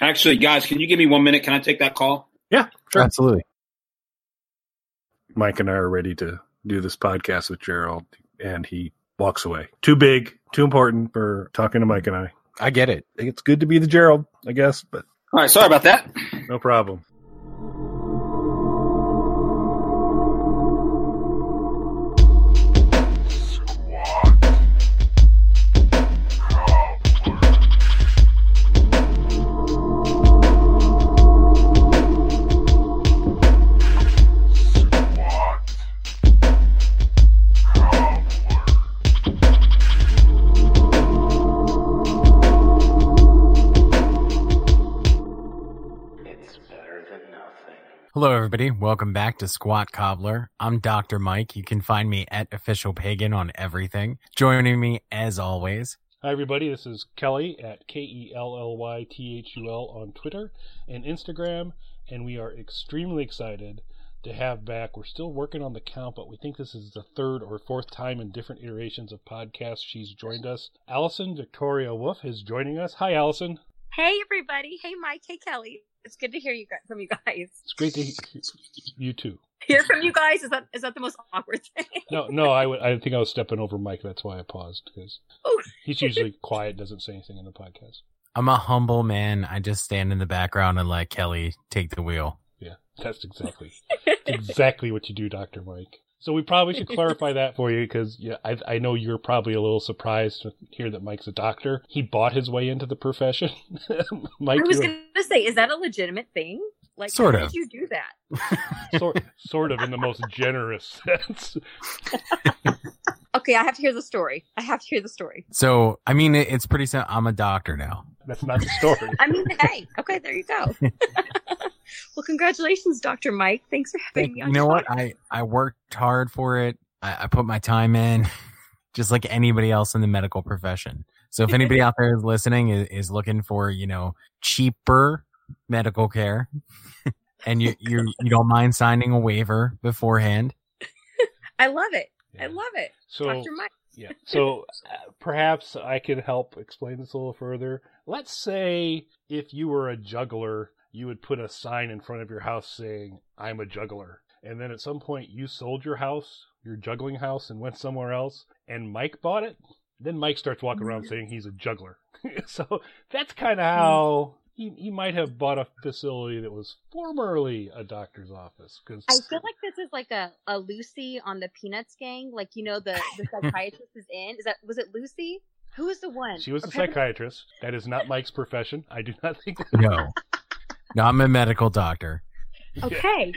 Actually, guys, can you give me one minute? Can I take that call? Yeah, sure. Absolutely. Mike and I are ready to do this podcast with Gerald, and he walks away. Too big, too important for talking to Mike and I. I get it. It's good to be the Gerald, I guess, but All right, sorry about that. no problem. Everybody. Welcome back to Squat Cobbler. I'm Dr. Mike. You can find me at Official Pagan on everything. Joining me, as always, Hi, everybody. This is Kelly at K E L L Y T H U L on Twitter and Instagram, and we are extremely excited to have back. We're still working on the count, but we think this is the third or fourth time in different iterations of podcasts she's joined us. Allison Victoria Wolf is joining us. Hi, Allison. Hey everybody! Hey Mike! Hey Kelly! It's good to hear you guys, from you guys. It's great to hear you too. Hear from you guys is that is that the most awkward thing? No, no, I would. I think I was stepping over Mike. That's why I paused because Oh. he's usually quiet, doesn't say anything in the podcast. I'm a humble man. I just stand in the background and let Kelly take the wheel. Yeah, that's exactly exactly what you do, Doctor Mike. So we probably should clarify that for you because yeah, I, I know you're probably a little surprised to hear that Mike's a doctor. He bought his way into the profession. Mike, I was gonna say, is that a legitimate thing? Like, Sort how of. did you do that? sort sort of in the most generous sense. Okay, I have to hear the story. I have to hear the story. So, I mean, it- it's pretty simple. I'm a doctor now. That's not the story. I mean, hey, okay, there you go. Well, congratulations, Doctor Mike. Thanks for having me. you know what? I, I worked hard for it. I, I put my time in, just like anybody else in the medical profession. So if anybody out there is listening is, is looking for, you know, cheaper medical care and you, you, you don't mind signing a waiver beforehand. I love it. I love it, So Doctor Mike. Yeah. So uh, perhaps I could help explain this a little further. Let's say if you were a juggler, you would put a sign in front of your house saying, I'm a juggler. And then at some point you sold your house, your juggling house, and went somewhere else, and Mike bought it. Then Mike starts walking around saying he's a juggler. so that's kind of hmm. how he, he might have bought a facility that was formerly a doctor's office. Because I feel like this is like a, a Lucy on the Peanuts gang. Like you know the the psychiatrist is in. Is that was it Lucy? Who is the one? she was Or a psychiatrist. That is not Mike's profession. I do not think that. No, no, I'm a medical doctor. Okay.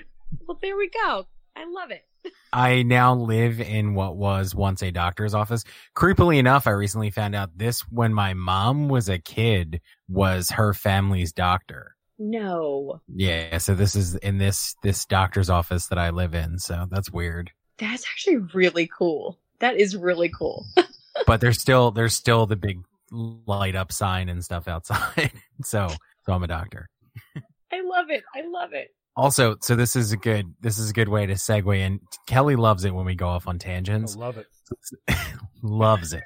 Well, there we go. I love it. I now live in what was once a doctor's office. Creepily enough, I recently found out this when my mom was a kid was her family's doctor. No, Yeah, so this is in this this doctor's office that I live in. So that's weird. that's actually really cool. That is really cool. But there's still there's still the big light up sign and stuff outside. so so I'm a doctor. I love it. I love it. Also, so this is a good this is a good way to segue in. Kelly loves it when we go off on tangents. I tangents. love it. loves it.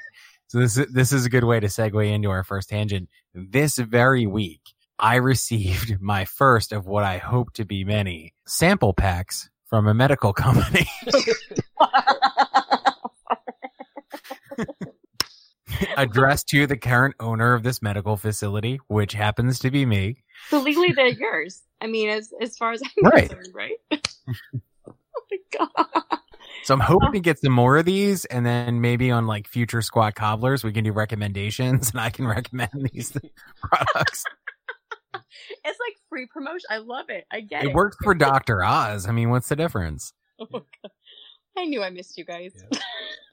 So this is, this is a good way to segue into our first tangent. This very week, I received my first of what I hope to be many sample packs from a medical company addressed to the current owner of this medical facility, which happens to be me. so legally, they're yours. I mean, as as far as I'm Right. concerned, right? oh my god. So I'm hoping to get some more of these, and then maybe on like future squat cobblers, we can do recommendations, and I can recommend these products. It's like free promotion. I love it. I get it. It worked for Doctor Oz. I mean, what's the difference? Oh my God. I knew I missed you guys. Yeah.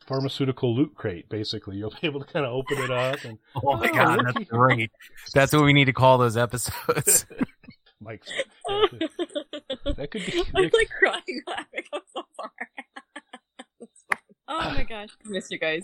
Pharmaceutical loot crate, basically. You'll be able to kind of open it up and Oh my Oh, god, that's at- great. That's what we need to call those episodes. Mike's. I'm That could be. like crying laughing. I'm so sorry. Oh my gosh. I missed you guys.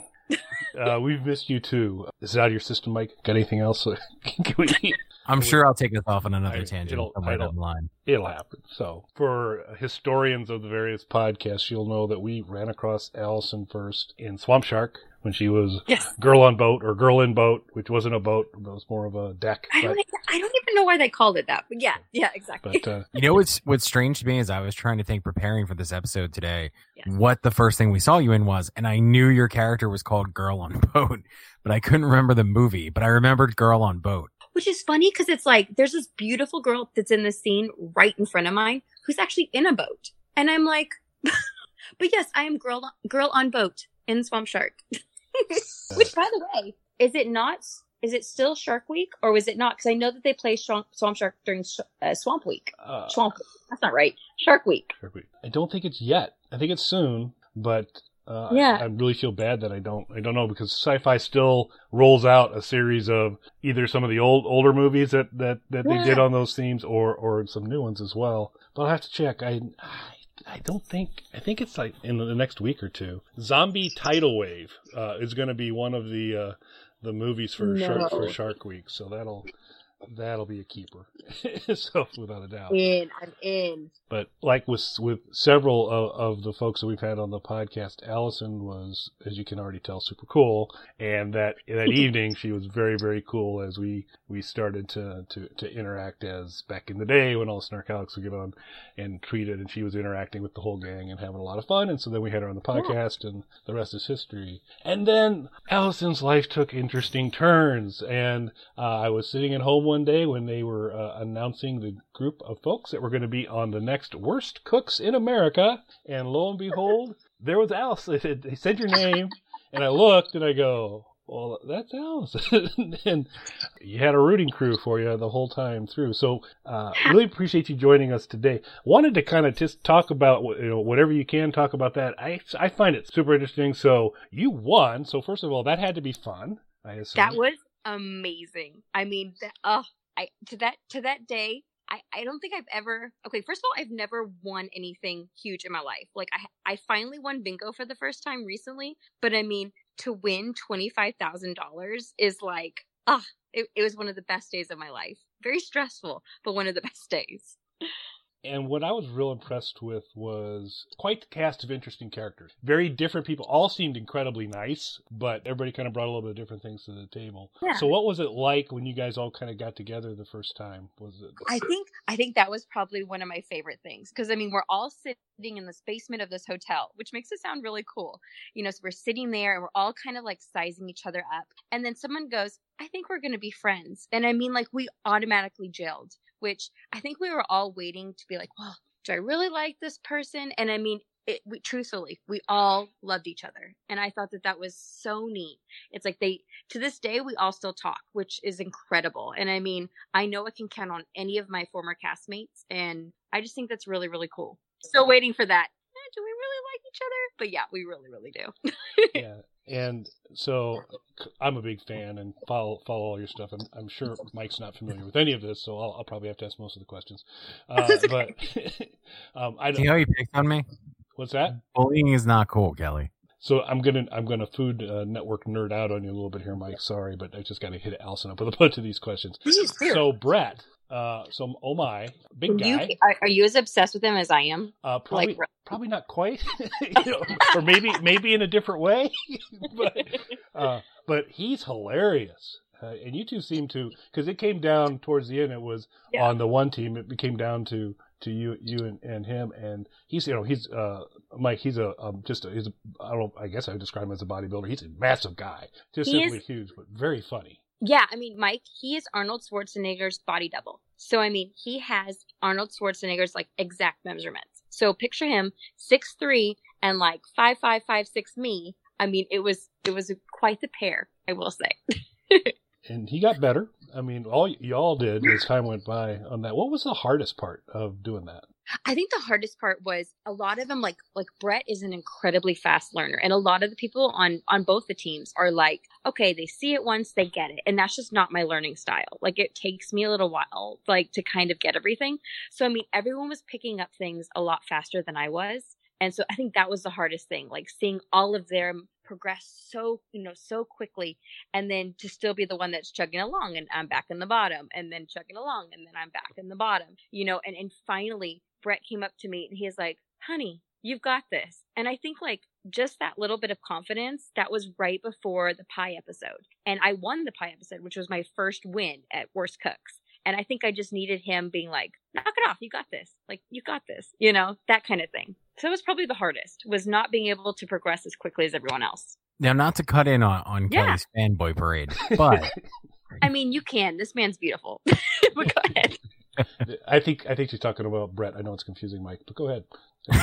Uh, we've missed you too. Is it out of your system, Mike? Got anything else? Can we- I'm sure I'll take us off on another I- tangent it'll- somewhere it'll- down the line. It'll happen. So, for historians of the various podcasts, you'll know that we ran across Allison first in Swamp Shark when she was Yes. girl on boat or girl in boat, which wasn't a boat, it was more of a deck. I don't, even, I don't even know why they called it that, but yeah, yeah, exactly. but uh, You know what's what's strange to me is I was trying to think preparing for this episode today Yes. what the first thing we saw you in was, and I knew your character was called Girl on Boat, but I couldn't remember the movie, but I remembered Girl on Boat. Which is funny because it's like there's this beautiful girl that's in the scene right in front of mine who's actually in a boat, and I'm like, but yes, I am girl girl on boat in Swamp Shark. Which, by the way, is it not? Is it still Shark Week or was it not? Because I know that they play Swamp, Swamp Shark during Sh- uh, Swamp Week. uh, Swamp. That's not right. Shark Week. Shark Week. I don't think it's yet. I think it's soon, but uh, Yeah. I, I really feel bad that I don't. I don't know because Syfy still rolls out a series of either some of the old older movies that that, that they did on those themes, or or some new ones as well. But I'll have to check. I. I I don't think. I think it's like in the next week or two. Zombie Tidal Wave uh, is going to be one of the uh, the movies for Shark for Shark Week, so that'll that'll be a keeper. so without a doubt. In. I'm in. But like with with several of, of the folks that we've had on the podcast, Allison was, as you can already tell, super cool. And that that evening, she was very very cool as we we started to to to interact as back in the day when all the Snarkalics would get on and treated, and she was interacting with the whole gang and having a lot of fun. And so then we had her on the podcast, and the rest is history. And then Allison's life took interesting turns, and uh, I was sitting at home one day when they were uh, announcing the group of folks that were going to be on the next worst cooks in America, and lo and behold, there was Alice. They said, "They said your name," and I looked and I go, "Well, that's Allison." and you had a rooting crew for you the whole time through. So, uh, really appreciate you joining us today. Wanted to kind of just talk about you know whatever you can talk about that. I I find it super interesting. So you won. So first of all, that had to be fun. I assume That was amazing. I mean, uh, I to that to that day. I, I don't think I've ever okay. First of all, I've never won anything huge in my life. Like I I finally won bingo for the first time recently, but I mean to win twenty five thousand dollars is like ah, it, it was one of the best days of my life. Very stressful, but one of the best days. And what I was real impressed with was quite the cast of interesting characters. Very different people. All seemed incredibly nice, but everybody kind of brought a little bit of different things to the table. Yeah. So what was it like when you guys all kind of got together the first time? Was it I think I think that was probably one of my favorite things because I mean we're all sitting in this basement of this hotel, which makes it sound really cool. You know, so we're sitting there and we're all kind of like sizing each other up, and then someone goes, "I think we're going to be friends," and I mean like we automatically gelled, which I think we were all waiting to be like, "Well, do I really like this person?" And I mean. It, we, truthfully, we all loved each other, and I thought that that was so neat. It's like they, to this day, we all still talk, which is incredible. And I mean, I know I can count on any of my former castmates, and I just think that's really, really cool. Still waiting for that. Eh, Do we really like each other? But yeah, we really, really do. yeah. And so I'm a big fan and follow follow all your stuff. I'm, I'm sure Mike's not familiar with any of this, so I'll, I'll probably have to ask most of the questions. Uh, That's but um, I don't. how you picked on me? What's that? Bullying is not cool, Kelly. So I'm gonna I'm gonna food uh, network nerd out on you a little bit here, Mike. Sorry, but I just got to hit Allison up with a bunch of these questions. Please do. So Brett, uh, so oh my, big you, guy. are, are you as obsessed with him as I am? Uh, probably Like, probably not quite, you know, or maybe maybe in a different way, but uh, but he's hilarious. Uh, and you two seem to because it came down towards the end. It was Yeah. on the one team. It became down to to you you and, and him. And he's you know he's uh Mike. He's a um, just a, he's a, I don't. I guess I would describe him as a bodybuilder. He's a massive guy, just He simply is- huge, but very funny. Yeah, I mean, Mike, he is Arnold Schwarzenegger's body double. So, I mean, he has Arnold Schwarzenegger's like exact measurements. So picture him six three and like five five five six me. I mean, it was it was quite the pair, I will say. And he got better. I mean, all y'all did as time went by on that. What was the hardest part of doing that? I think the hardest part was a lot of them like like Brett is an incredibly fast learner and a lot of the people on on both the teams are like okay they see it once they get it and that's just not my learning style like it takes me a little while like to kind of get everything so I mean everyone was picking up things a lot faster than I was and so I think that was the hardest thing like seeing all of them progress so you know so quickly and then to still be the one that's chugging along and i'm back in the bottom and then chugging along and then i'm back in the bottom you know and and finally brett came up to me and he's like honey you've got this. And i think like just that little bit of confidence that was right before the pie episode. And i won the pie episode which was my first win at worst cooks. And i think i just needed him being like knock it off you got this. Like you got this you know that kind of thing so it was probably the hardest was not being able to progress as quickly as everyone else Now, not to cut in on, on Yeah. Kelly's fanboy parade, but i mean you can this man's beautiful but go ahead I think I think she's talking about Brett. I know it's confusing, Mike, but go ahead.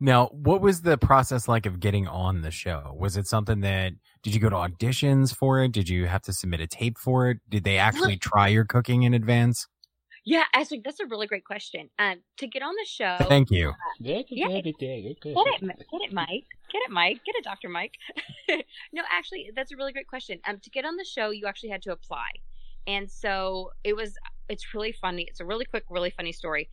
now, what was the process like of getting on the show? Was it something that did you go to auditions for it? Did you have to submit a tape for it? Did they actually try your cooking in advance? Yeah actually that's a really great question um to get on the show Thank you. Yeah. Get it, Mi- get it, Mike. Get it, Mike. Get it, Doctor Mike. no, actually, that's a really great question. Um, to get on the show, you actually had to apply, and so it was. It's really funny. It's a really quick, really funny story.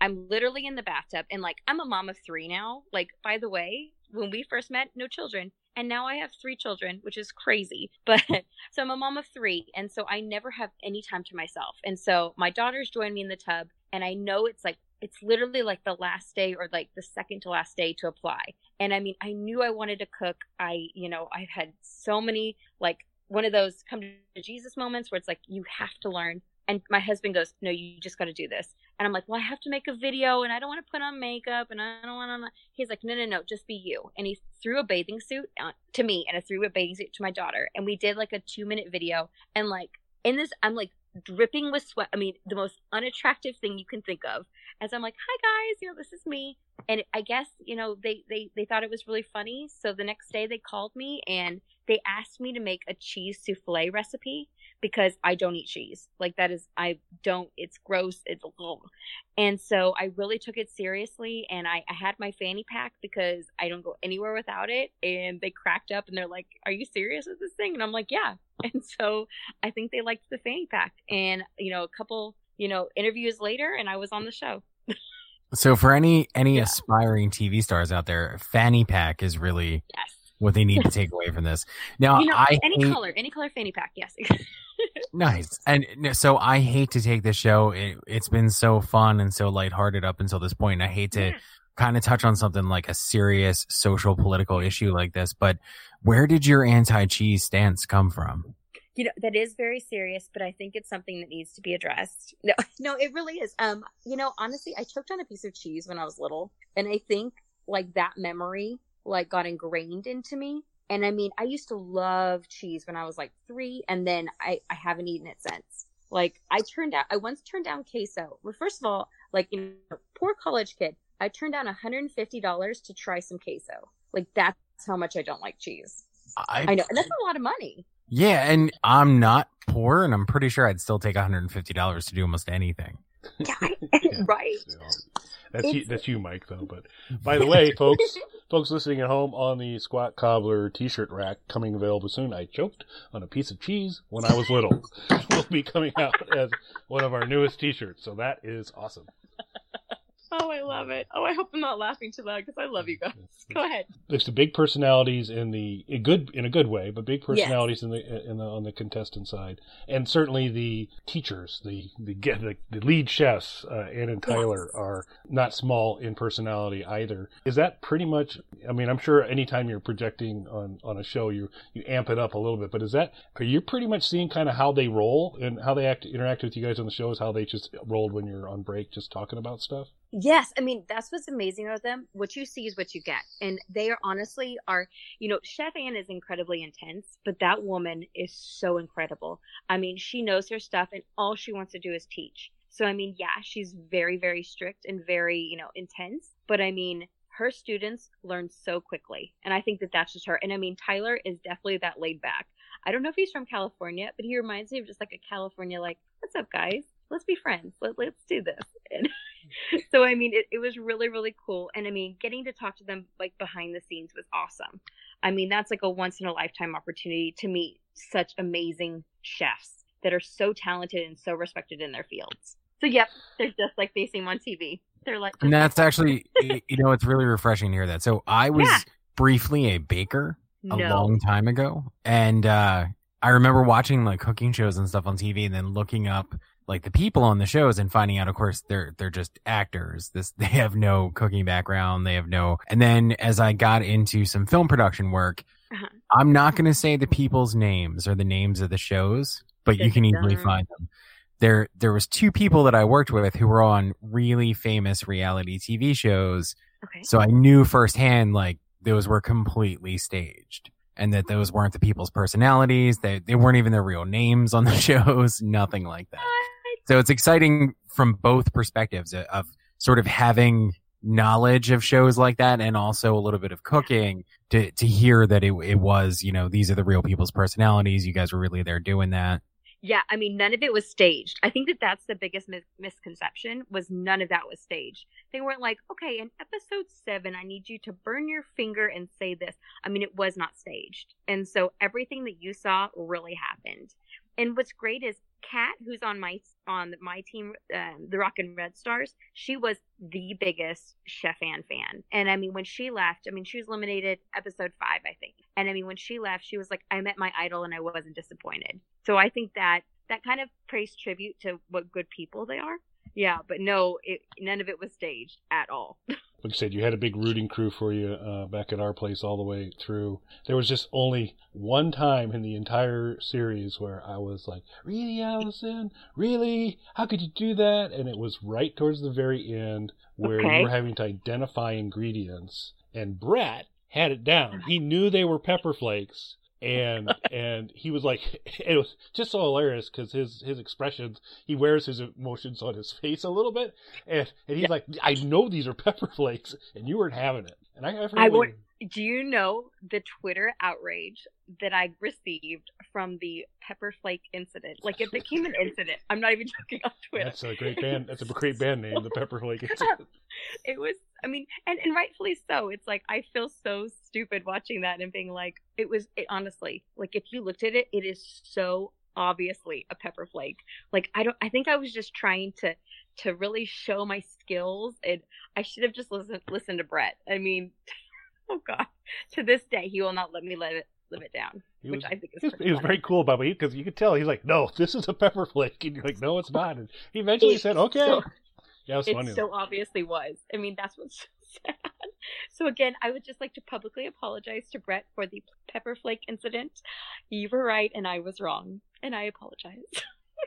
I'm literally in the bathtub, and like I'm a mom of three now. Like, by the way, when we first met, no children, and now I have three children, which is crazy. But so I'm a mom of three, and so I never have any time to myself. And so my daughters join me in the tub, and I know it's like it's literally like the last day or like the second to last day to apply. And I mean, I knew I wanted to cook. I, you know, I've had so many like one of those come to Jesus moments where it's like you have to learn. And my husband goes, "No, you just got to do this." And I'm like, "Well, I have to make a video, and I don't want to put on makeup, and I don't want to." He's like, "No, no, no, just be you." And he threw a bathing suit to me, and I threw a bathing suit to my daughter, and we did like a two minute video. And like in this, I'm like dripping with sweat. I mean, the most unattractive thing you can think of. As I'm like, "Hi guys, you know, this is me." And I guess you know they they they thought it was really funny. So the next day they called me and they asked me to make a cheese souffle recipe because I don't eat cheese. Like that is I don't it's gross. It's ugh. and so I really took it seriously and I, I had my fanny pack because I don't go anywhere without it and they cracked up and they're like, Are you serious with this thing? And I'm like, Yeah. And so I think they liked the fanny pack and you know, a couple, you know, interviews later and I was on the show. So for any any Yeah. aspiring TV stars out there, fanny pack is really Yes. What they need to take away from this. Now, you know, I any hate, color, any color fanny pack, yes. nice, and so I hate to take this show. It, it's been so fun and so lighthearted up until this point. And I hate to Yeah. kind of touch on something like a serious social political issue like this. But where did your anti-cheese stance come from? you know that is very serious but i think it's something that needs to be addressed no no it really is um you know honestly i choked on a piece of cheese when i was little and i think like that memory like got ingrained into me. And i mean i used to love cheese when i was like three and then i i haven't eaten it since. Like i turned out i once turned down queso. Well first of all like you know poor college kid i turned down $150 to try some queso. Like that's how much i don't like cheese. I, i know and that's a lot of money. Yeah, and I'm not poor, and I'm pretty sure I'd still take 150 dollars to do almost anything. yeah, Yeah. right? So, that's you, that's you, Mike. Though. But by the way, folks, folks listening at home on the Squat Cobbler T-shirt rack coming available soon. I choked on a piece of cheese when I was little. will be coming out as one of our newest T-shirts. So that is awesome. Oh, I love it. Oh, I hope I'm not laughing too loud because I love you guys. Go ahead. There's the big personalities in the in good in a good way, but big personalities in the in the on the contestant side, and certainly the teachers, the the get the, the lead chefs, uh, Anne and Tyler Yes. are not small in personality either. Is that pretty much? I mean, I'm sure anytime you're projecting on on a show, you you amp it up a little bit, but is that are you pretty much seeing kind of how they roll and how they act interact with you guys on the show? Is how they just rolled when you're on break, just talking about stuff? Yes, I mean that's what's amazing about them. What you see is what you get, and they are honestly are. You know, Chef Anne is incredibly intense, but that woman is so incredible. I mean, she knows her stuff, and all she wants to do is teach. So I mean, yeah, she's very, very strict and very, you know, intense. But I mean, her students learn so quickly, and I think that that's just her. And I mean, Tyler is definitely that laid back. I don't know if he's from California, but he reminds me of just like a California, like, what's up, guys? Let's be friends. Let, let's do this. And so I mean, it, it was really, really cool. And I mean, getting to talk to them like behind the scenes was awesome. I mean, that's like a once in a lifetime opportunity to meet such amazing chefs that are so talented and so respected in their fields. So yep, they're just like they seem on TV. They're like, And that's actually, you know, it's really refreshing to hear that. So I was, Yeah. briefly a baker a no. long time ago, and uh, I remember watching like cooking shows and stuff on TV, and then looking up like the people on the shows and finding out, of course, they're they're just actors. This they have no cooking background. They have no. And then as I got into some film production work, Uh-huh. I'm not going to say the people's names or the names of the shows, but you can easily find them. There, there was two people that I worked with who were on really famous reality TV shows Okay. so I knew firsthand, like, those were completely staged and that those weren't the people's personalities. They, they weren't even their real names on the shows, nothing like that. So it's exciting from both perspectives of- of sort of having knowledge of shows like that and also a little bit of cooking to, to hear that it, it was, you know, these are the real people's personalities. You guys were really there doing that. Yeah, I mean, none of it was staged. I think that that's the biggest mis- misconception was none of that was staged. They weren't like, okay, in episode seven, I need you to burn your finger and say this. I mean, it was not staged, and so everything that you saw really happened. And what's great is Kat, who's on my on my team, um, the Rock and Red Stars, she was the biggest Chef Anne fan. And I mean, when she left, I mean, she was eliminated episode five, I think. And I mean, when she left, she was like, "I met my idol, and I wasn't disappointed." So I think that that kind of pays tribute to what good people they are. Yeah, but no, it, none of it was staged at all. like I said, you had a big rooting crew for you uh, back at our place all the way through. There was just only one time in the entire series where I was like, "Really, Allison? Really? How could you do that?" And it was right towards the very end where Okay. you were having to identify ingredients, and Brett had it down. He knew they were pepper flakes. And and he was like, it was just so hilarious because his his expressions, he wears his emotions on his face a little bit, and and he's like, I know these are pepper flakes, and you weren't having it. And I, I, I would- Do you know the Twitter outrage that I received from the pepper flake incident? Like it became an incident. I'm not even joking on Twitter. That's a great band. That's a great band name, the Pepper Flake. it was i mean and, and rightfully so it's like i feel so stupid watching that and being like it was it honestly like if you looked at it it is so obviously a pepper flake like i don't i think i was just trying to to really show my skills and i should have just listened listened to brett i mean oh god to this day he will not let me let it live it down He which was, i think is he was, he was very cool about it because you could tell he's like, no, this is a pepper flake, and you're like, no, it's not. And he eventually said, okay. so- yeah, it was it so obviously was. I mean, that's what's so sad. So again, I would just like to publicly apologize to Brett for the pepper flake incident. You were right, and I was wrong, and I apologize.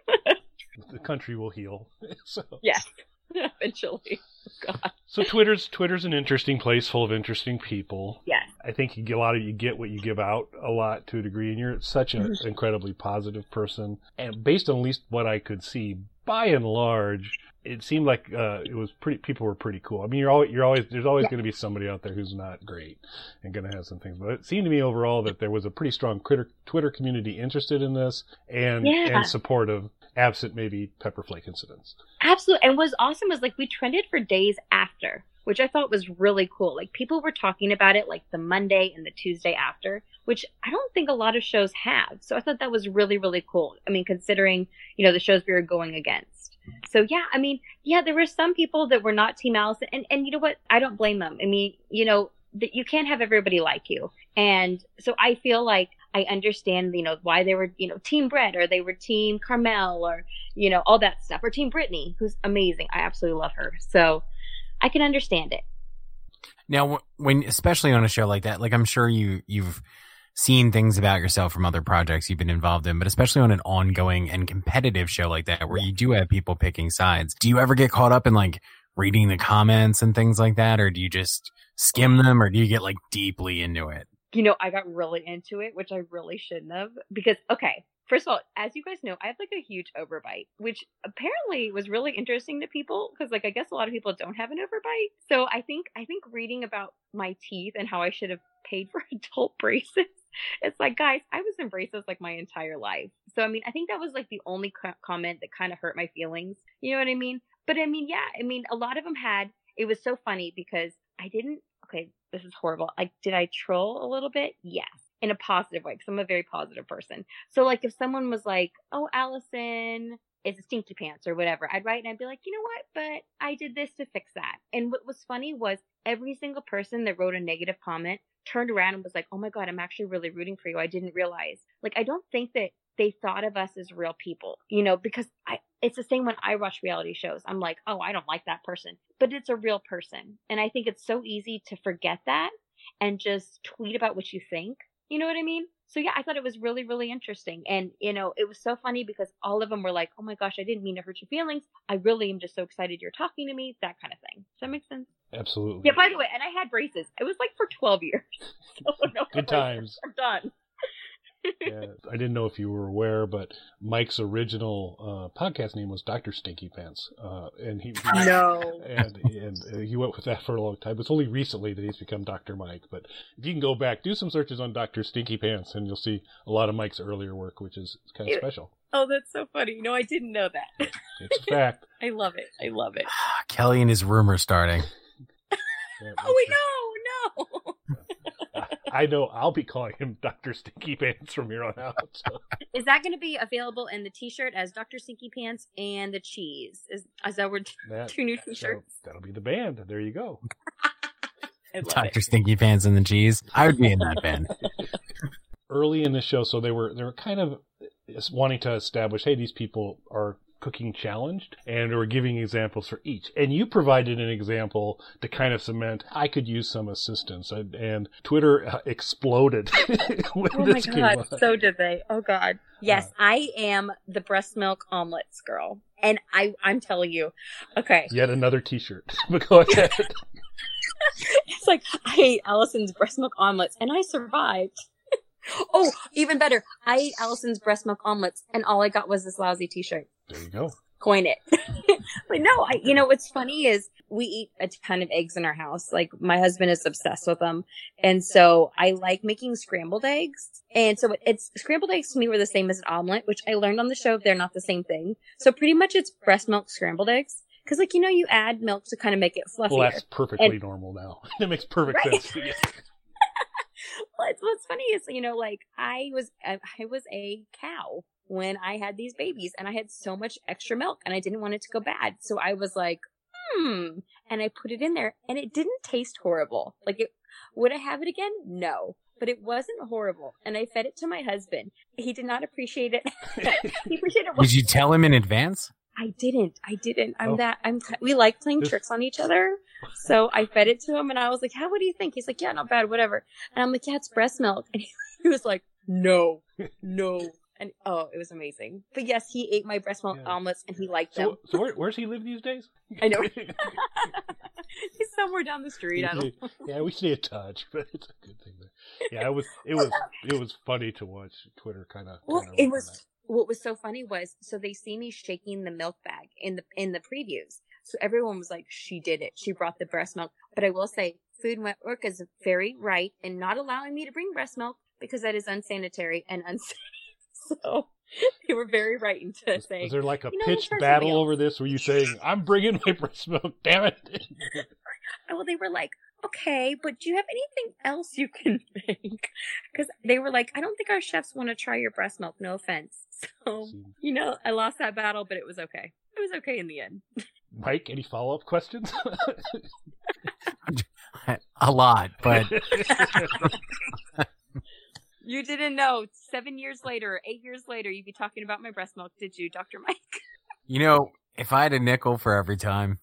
the country will heal. so, yes, eventually. God, so Twitter's Twitter's an interesting place full of interesting people. yes, I think you get a lot of you get what you give out a lot to a degree, and you're such an Mhm. incredibly positive person. And based on at least what I could see, by and large, it seemed like uh, it was pretty. People were pretty cool. I mean, you're always you're always there's always Yeah. going to be somebody out there who's not great and going to have some things. But it seemed to me overall that there was a pretty strong Twitter Twitter community interested in this and Yeah. and supportive, absent maybe pepper flake incidents. absolutely. And what's awesome was like we trended for days after, which I thought was really cool. Like people were talking about it like the Monday and the Tuesday after, which I don't think a lot of shows have. So I thought that was really really cool. I mean, considering you know the shows we were going against. So yeah, I mean, yeah, there were some people that were not Team Allison, and and you know what? I don't blame them. I mean, you know, that you can't have everybody like you, and so I feel like I understand, you know, why they were, you know, Team Brett or they were Team Carmel or you know all that stuff, or Team Brittany, who's amazing. I absolutely love her, so I can understand it. Now, when especially on a show like that, like I'm sure you you've seen things about yourself from other projects you've been involved in, but especially on an ongoing and competitive show like that, where you do have people picking sides. Do you ever get caught up in like reading the comments and things like that, or do you just skim them, or do you get like deeply into it? You know, I got really into it, which I really shouldn't have. Because, okay, first of all, as you guys know, I have like a huge overbite, which apparently was really interesting to people because, like, I guess a lot of people don't have an overbite. So I think, I think reading about my teeth and how I should have paid for adult braces, it's like, guys, I was in braces like my entire life. So, I mean, I think that was like the only co- comment that kind of hurt my feelings. You know what I mean? But I mean, yeah, I mean, a lot of them had, it was so funny because I didn't, okay, this is horrible. Like, did I troll a little bit? Yes. In a positive way, because I'm a very positive person. So, like, if someone was like, oh, Allison, is a stinky pants or whatever. I'd write and I'd be like, you know what? But I did this to fix that. And what was funny was every single person that wrote a negative comment turned around and was like, oh my God, I'm actually really rooting for you. I didn't realize. Like, I don't think that they thought of us as real people, you know, because I, it's the same when I watch reality shows. I'm like, oh, I don't like that person, but it's a real person. And I think it's so easy to forget that and just tweet about what you think. You know what I mean? So yeah, I thought it was really, really interesting. And, you know, it was so funny because all of them were like, oh my gosh, I didn't mean to hurt your feelings. I really am just so excited you're talking to me. That kind of thing. Does that make sense? Absolutely. Yeah, by the way, and I had braces. It was like for 12 years. So, no, Good times. I'm done. Yeah, I didn't know if you were aware, but Mike's original uh, podcast name was Doctor Stinky Pants, uh, and he No. and and uh, he went with that for a long time. It's only recently that he's become Doctor Mike. But if you can go back, do some searches on Doctor Stinky Pants, and you'll see a lot of Mike's earlier work, which is kind of Ew. special. Oh, that's so funny. No, I didn't know that. It's a fact. I love it. I love it. Kelly and his rumor starting. Yeah, Oh wait, no, no. I know I'll be calling him Doctor Stinky Pants from here on out. So. Is that going to be available in the T-shirt as Dr. Stinky Pants and the cheese? Is is that word That, two new T-shirts? that'll be the band. There you go. Dr. it. Stinky Pants and the Cheese. I would be in that band. early in the show, so they were they were kind of wanting to establish, hey, these people are cooking challenged, and were giving examples for each. And you provided an example to kind of cement, I could use some assistance, and, and Twitter uh, exploded when Oh my god, so did they. Oh god. Yes, Uh, I am the breast milk omelets girl. And I I'm telling you. Okay. Yet another T-shirt. but go ahead. It's like I ate Allison's breast milk omelets and I survived. Oh, even better. I ate Allison's breast milk omelets and all I got was this lousy t-shirt. there you go. Coin it. but no, I, you know, what's funny is we eat a ton of eggs in our house. Like my husband is obsessed with them. And so I like making scrambled eggs. And so it's scrambled eggs to me were the same as an omelet, which I learned on the show. They're not the same thing. So pretty much it's breast milk scrambled eggs. Cause like, you know, you add milk to kind of make it fluffier. Well, that's perfectly normal now. It makes perfect Right. sense. me. what's, what's funny is, you know, like I was, I, I was a cow when I had these babies and I had so much extra milk and I didn't want it to go bad. So I was like, hmm. And I put it in there and it didn't taste horrible. Like it, would I have it again? No. But it wasn't horrible. And I fed it to my husband. He did not appreciate it. he appreciated it. Did you tell him in advance? I didn't. I didn't. I'm Oh. that. I'm. We like playing This- tricks on each other. So I fed it to him, and I was like, "How? What do you think?" He's like, "Yeah, not bad, whatever." And I'm like, "Yeah, it's breast milk." And he, he was like, "No, no." And oh, it was amazing. But yes, he ate my breast milk Yeah. omelets, and he liked them. So, so where, where's he live these days? I know. He's somewhere down the street. I don't. yeah, we stay in touch, but it's a good thing. That, yeah, it was it was it was funny to watch Twitter kind of. Well, it was what was so funny was so they see me shaking the milk bag in the in the previews. So everyone was like, "She did it. She brought the breast milk." But I will say, Food Network is very right in not allowing me to bring breast milk because that is unsanitary and unsafe. So they were very right in to Was, say, was there like a "You know, pitched battle over this? Were you saying I'm bringing my breast milk? Damn it! "Well, they were like." Okay, but do you have anything else you can make? Because they were like, I don't think our chefs want to try your breast milk. No offense. So, you know, I lost that battle, but it was okay. It was okay in the end. Mike, any follow up questions? A lot, but You didn't know. Seven years later, eight years later, you'd be talking about my breast milk, did you, Dr. Mike? you know, if I had a nickel for every time,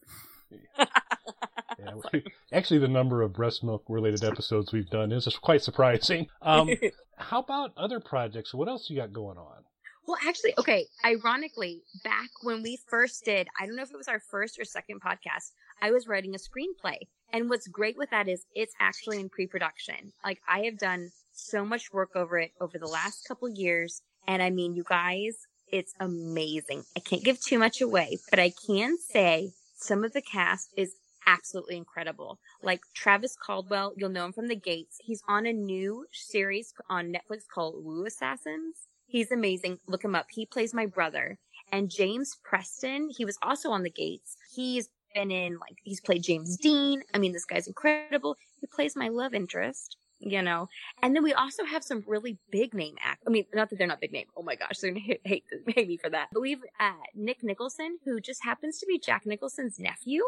Yeah, we- actually, the number of breast milk related episodes we've done is quite surprising. Um, how about other projects? What else you got going on? well, actually, okay. Ironically, back when we first did, I don't know if it was our first or second podcast, I was writing a screenplay. And what's great with that is it's actually in pre production. Like, I have done so much work over it over the last couple years. And I mean, you guys, it's amazing. I can't give too much away, but I can say some of the cast is absolutely incredible. Like Travis Caldwell, you'll know him from The Gates. He's on a new series on Netflix called Wu Assassins. He's amazing. Look him up. He plays my brother. And James Preston, he was also on The Gates. He's been in like he's played James Dean. I mean, this guy's incredible. He plays my love interest. you know. And then we also have some really big name act. I mean, not that they're not big name. Oh my gosh, they're gonna hate, hate, me for that. But we've uh, Nick Nicholson, who just happens to be Jack Nicholson's nephew.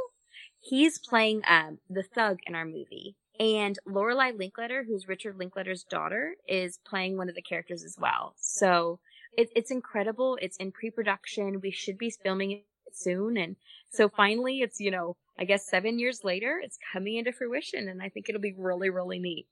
He's playing um, the thug in our movie. And Lorelei Linklater, who's Richard Linklater's daughter, is playing one of the characters as well. So it, it's incredible. It's in pre-production. We should be filming it soon. And so finally, it's, you know, I guess seven years later, it's coming into fruition. And I think it'll be really, really neat.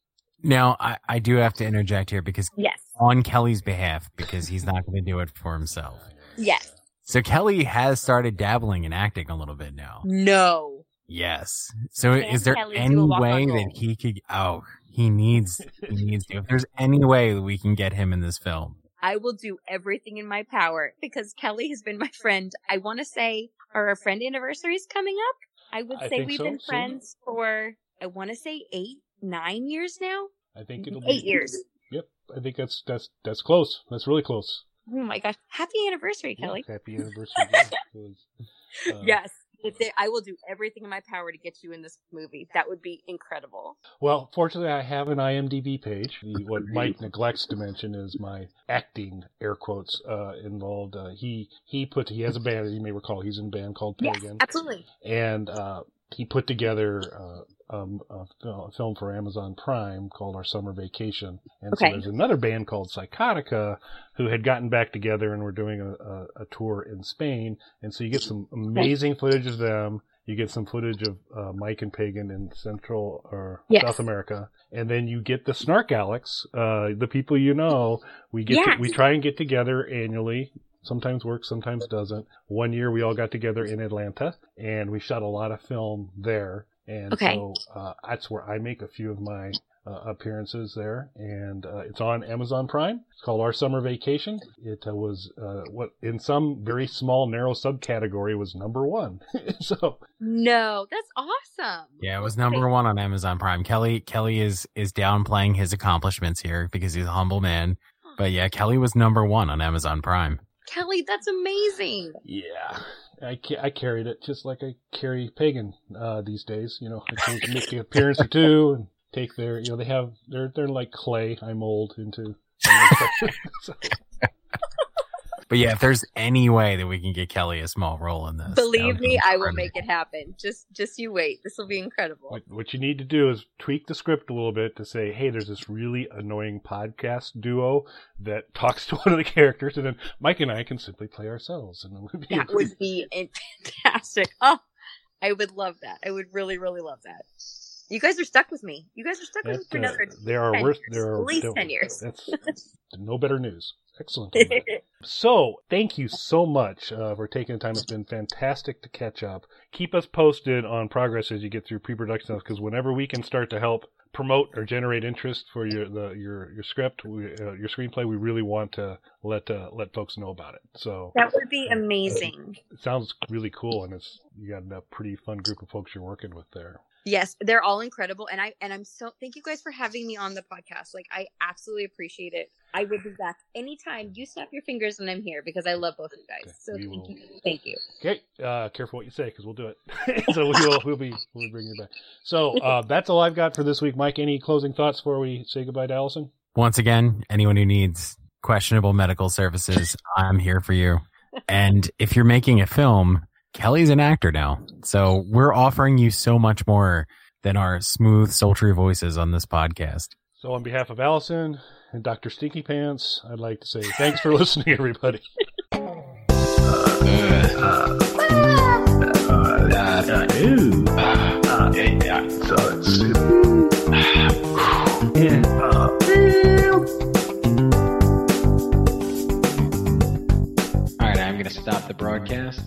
Now, I, I do have to interject here because Yes. on Kelly's behalf, because he's not going to do it for himself. Yes. So Kelly has started dabbling in acting a little bit now. No. Yes. So Can is there Kelly any way that he could? Oh, he needs. He needs to. If there's any way that we can get him in this film, I will do everything in my power because Kelly has been my friend. I want to say our friend anniversary is coming up. I would say think we've so, been soon. friends for, I want to say eight, nine years now. I think it'll be Eight years. Yep, I think that's that's that's close. That's really close. Oh my gosh. Happy anniversary, Yeah, Kelly. happy anniversary. yeah, it was, uh, yes. I will do everything in my power to get you in this movie. That would be incredible. Well, fortunately, I have an IMDb page. The, what Mike neglects to mention is my acting air quotes uh, involved. Uh, he he put he has a band. as You may recall he's in a band called Pagan. Yes, absolutely. and uh, he put together uh, um, a, a film for Amazon Prime called Our Summer Vacation. And Okay. so there's another band called Psychotica who had gotten back together and were doing a, a, a tour in Spain. And so you get some amazing footage of them. You get some footage of uh, Mike and Pagan in Central or Yes. South America, and then you get the Snark Alex, uh, the people you know. We get Yes. to, we try and get together annually. Sometimes works, sometimes doesn't. One year we all got together in Atlanta, and we shot a lot of film there. And Okay. so uh, that's where I make a few of my uh, appearances there, and uh, it's on Amazon Prime. It's called Our Summer Vacation. It uh, was uh, what in some very small, narrow subcategory was number one. so No, that's awesome. yeah, it was number one on Amazon Prime. Kelly Kelly is is downplaying his accomplishments here because he's a humble man. But yeah, Kelly was number one on Amazon Prime. Kelly, that's amazing. yeah. I, ca- I carried it just like I carry Pagan uh, these days. You know, I take, make an appearance or two and take their. You know, they have they're they're like clay. I mold into. So, But yeah, if there's any way that we can get Kelly a small role in this, Believe me, I will make it happen. Just just you wait. This will be incredible. what what you need to do is tweak the script a little bit to say, hey, there's this really annoying podcast duo that talks to one of the characters, and then Mike and I can simply play ourselves, and it would be That would be fantastic. Oh, I would love that. I would really, really love that. You guys are stuck with me. You guys are stuck with me That, for uh, another. there are 10 worth years. there are At least 10 years. That's no better news. Excellent. So, thank you so much uh, for taking the time. It's been fantastic to catch up. Keep us posted on progress as you get through pre-production stuff, because whenever we can start to help promote or generate interest for your the, your your script, we, uh, your screenplay, we really want to let uh, let folks know about it. So that would be amazing. it sounds really cool, and it's you got a pretty fun group of folks you're working with there. Yes, they're all incredible, and I and I'm so thank you guys for having me on the podcast. Like I absolutely appreciate it. I would be back anytime. You snap your fingers and I'm here because I love both of you guys. So thank will- you, thank you. Okay, uh, careful what you say because we'll do it. so we will we'll be we'll be bringing you back. So uh, that's all I've got for this week. Mike, any closing thoughts before we say goodbye to Allison? Once again, anyone who needs questionable medical services, I'm here for you. And if you're making a film, Kelly's an actor now. So we're offering you so much more than our smooth, sultry voices on this podcast. So, on behalf of Allison and Dr. Stinky Pants, I'd like to say thanks for listening, everybody. All right, I'm going to stop the broadcast.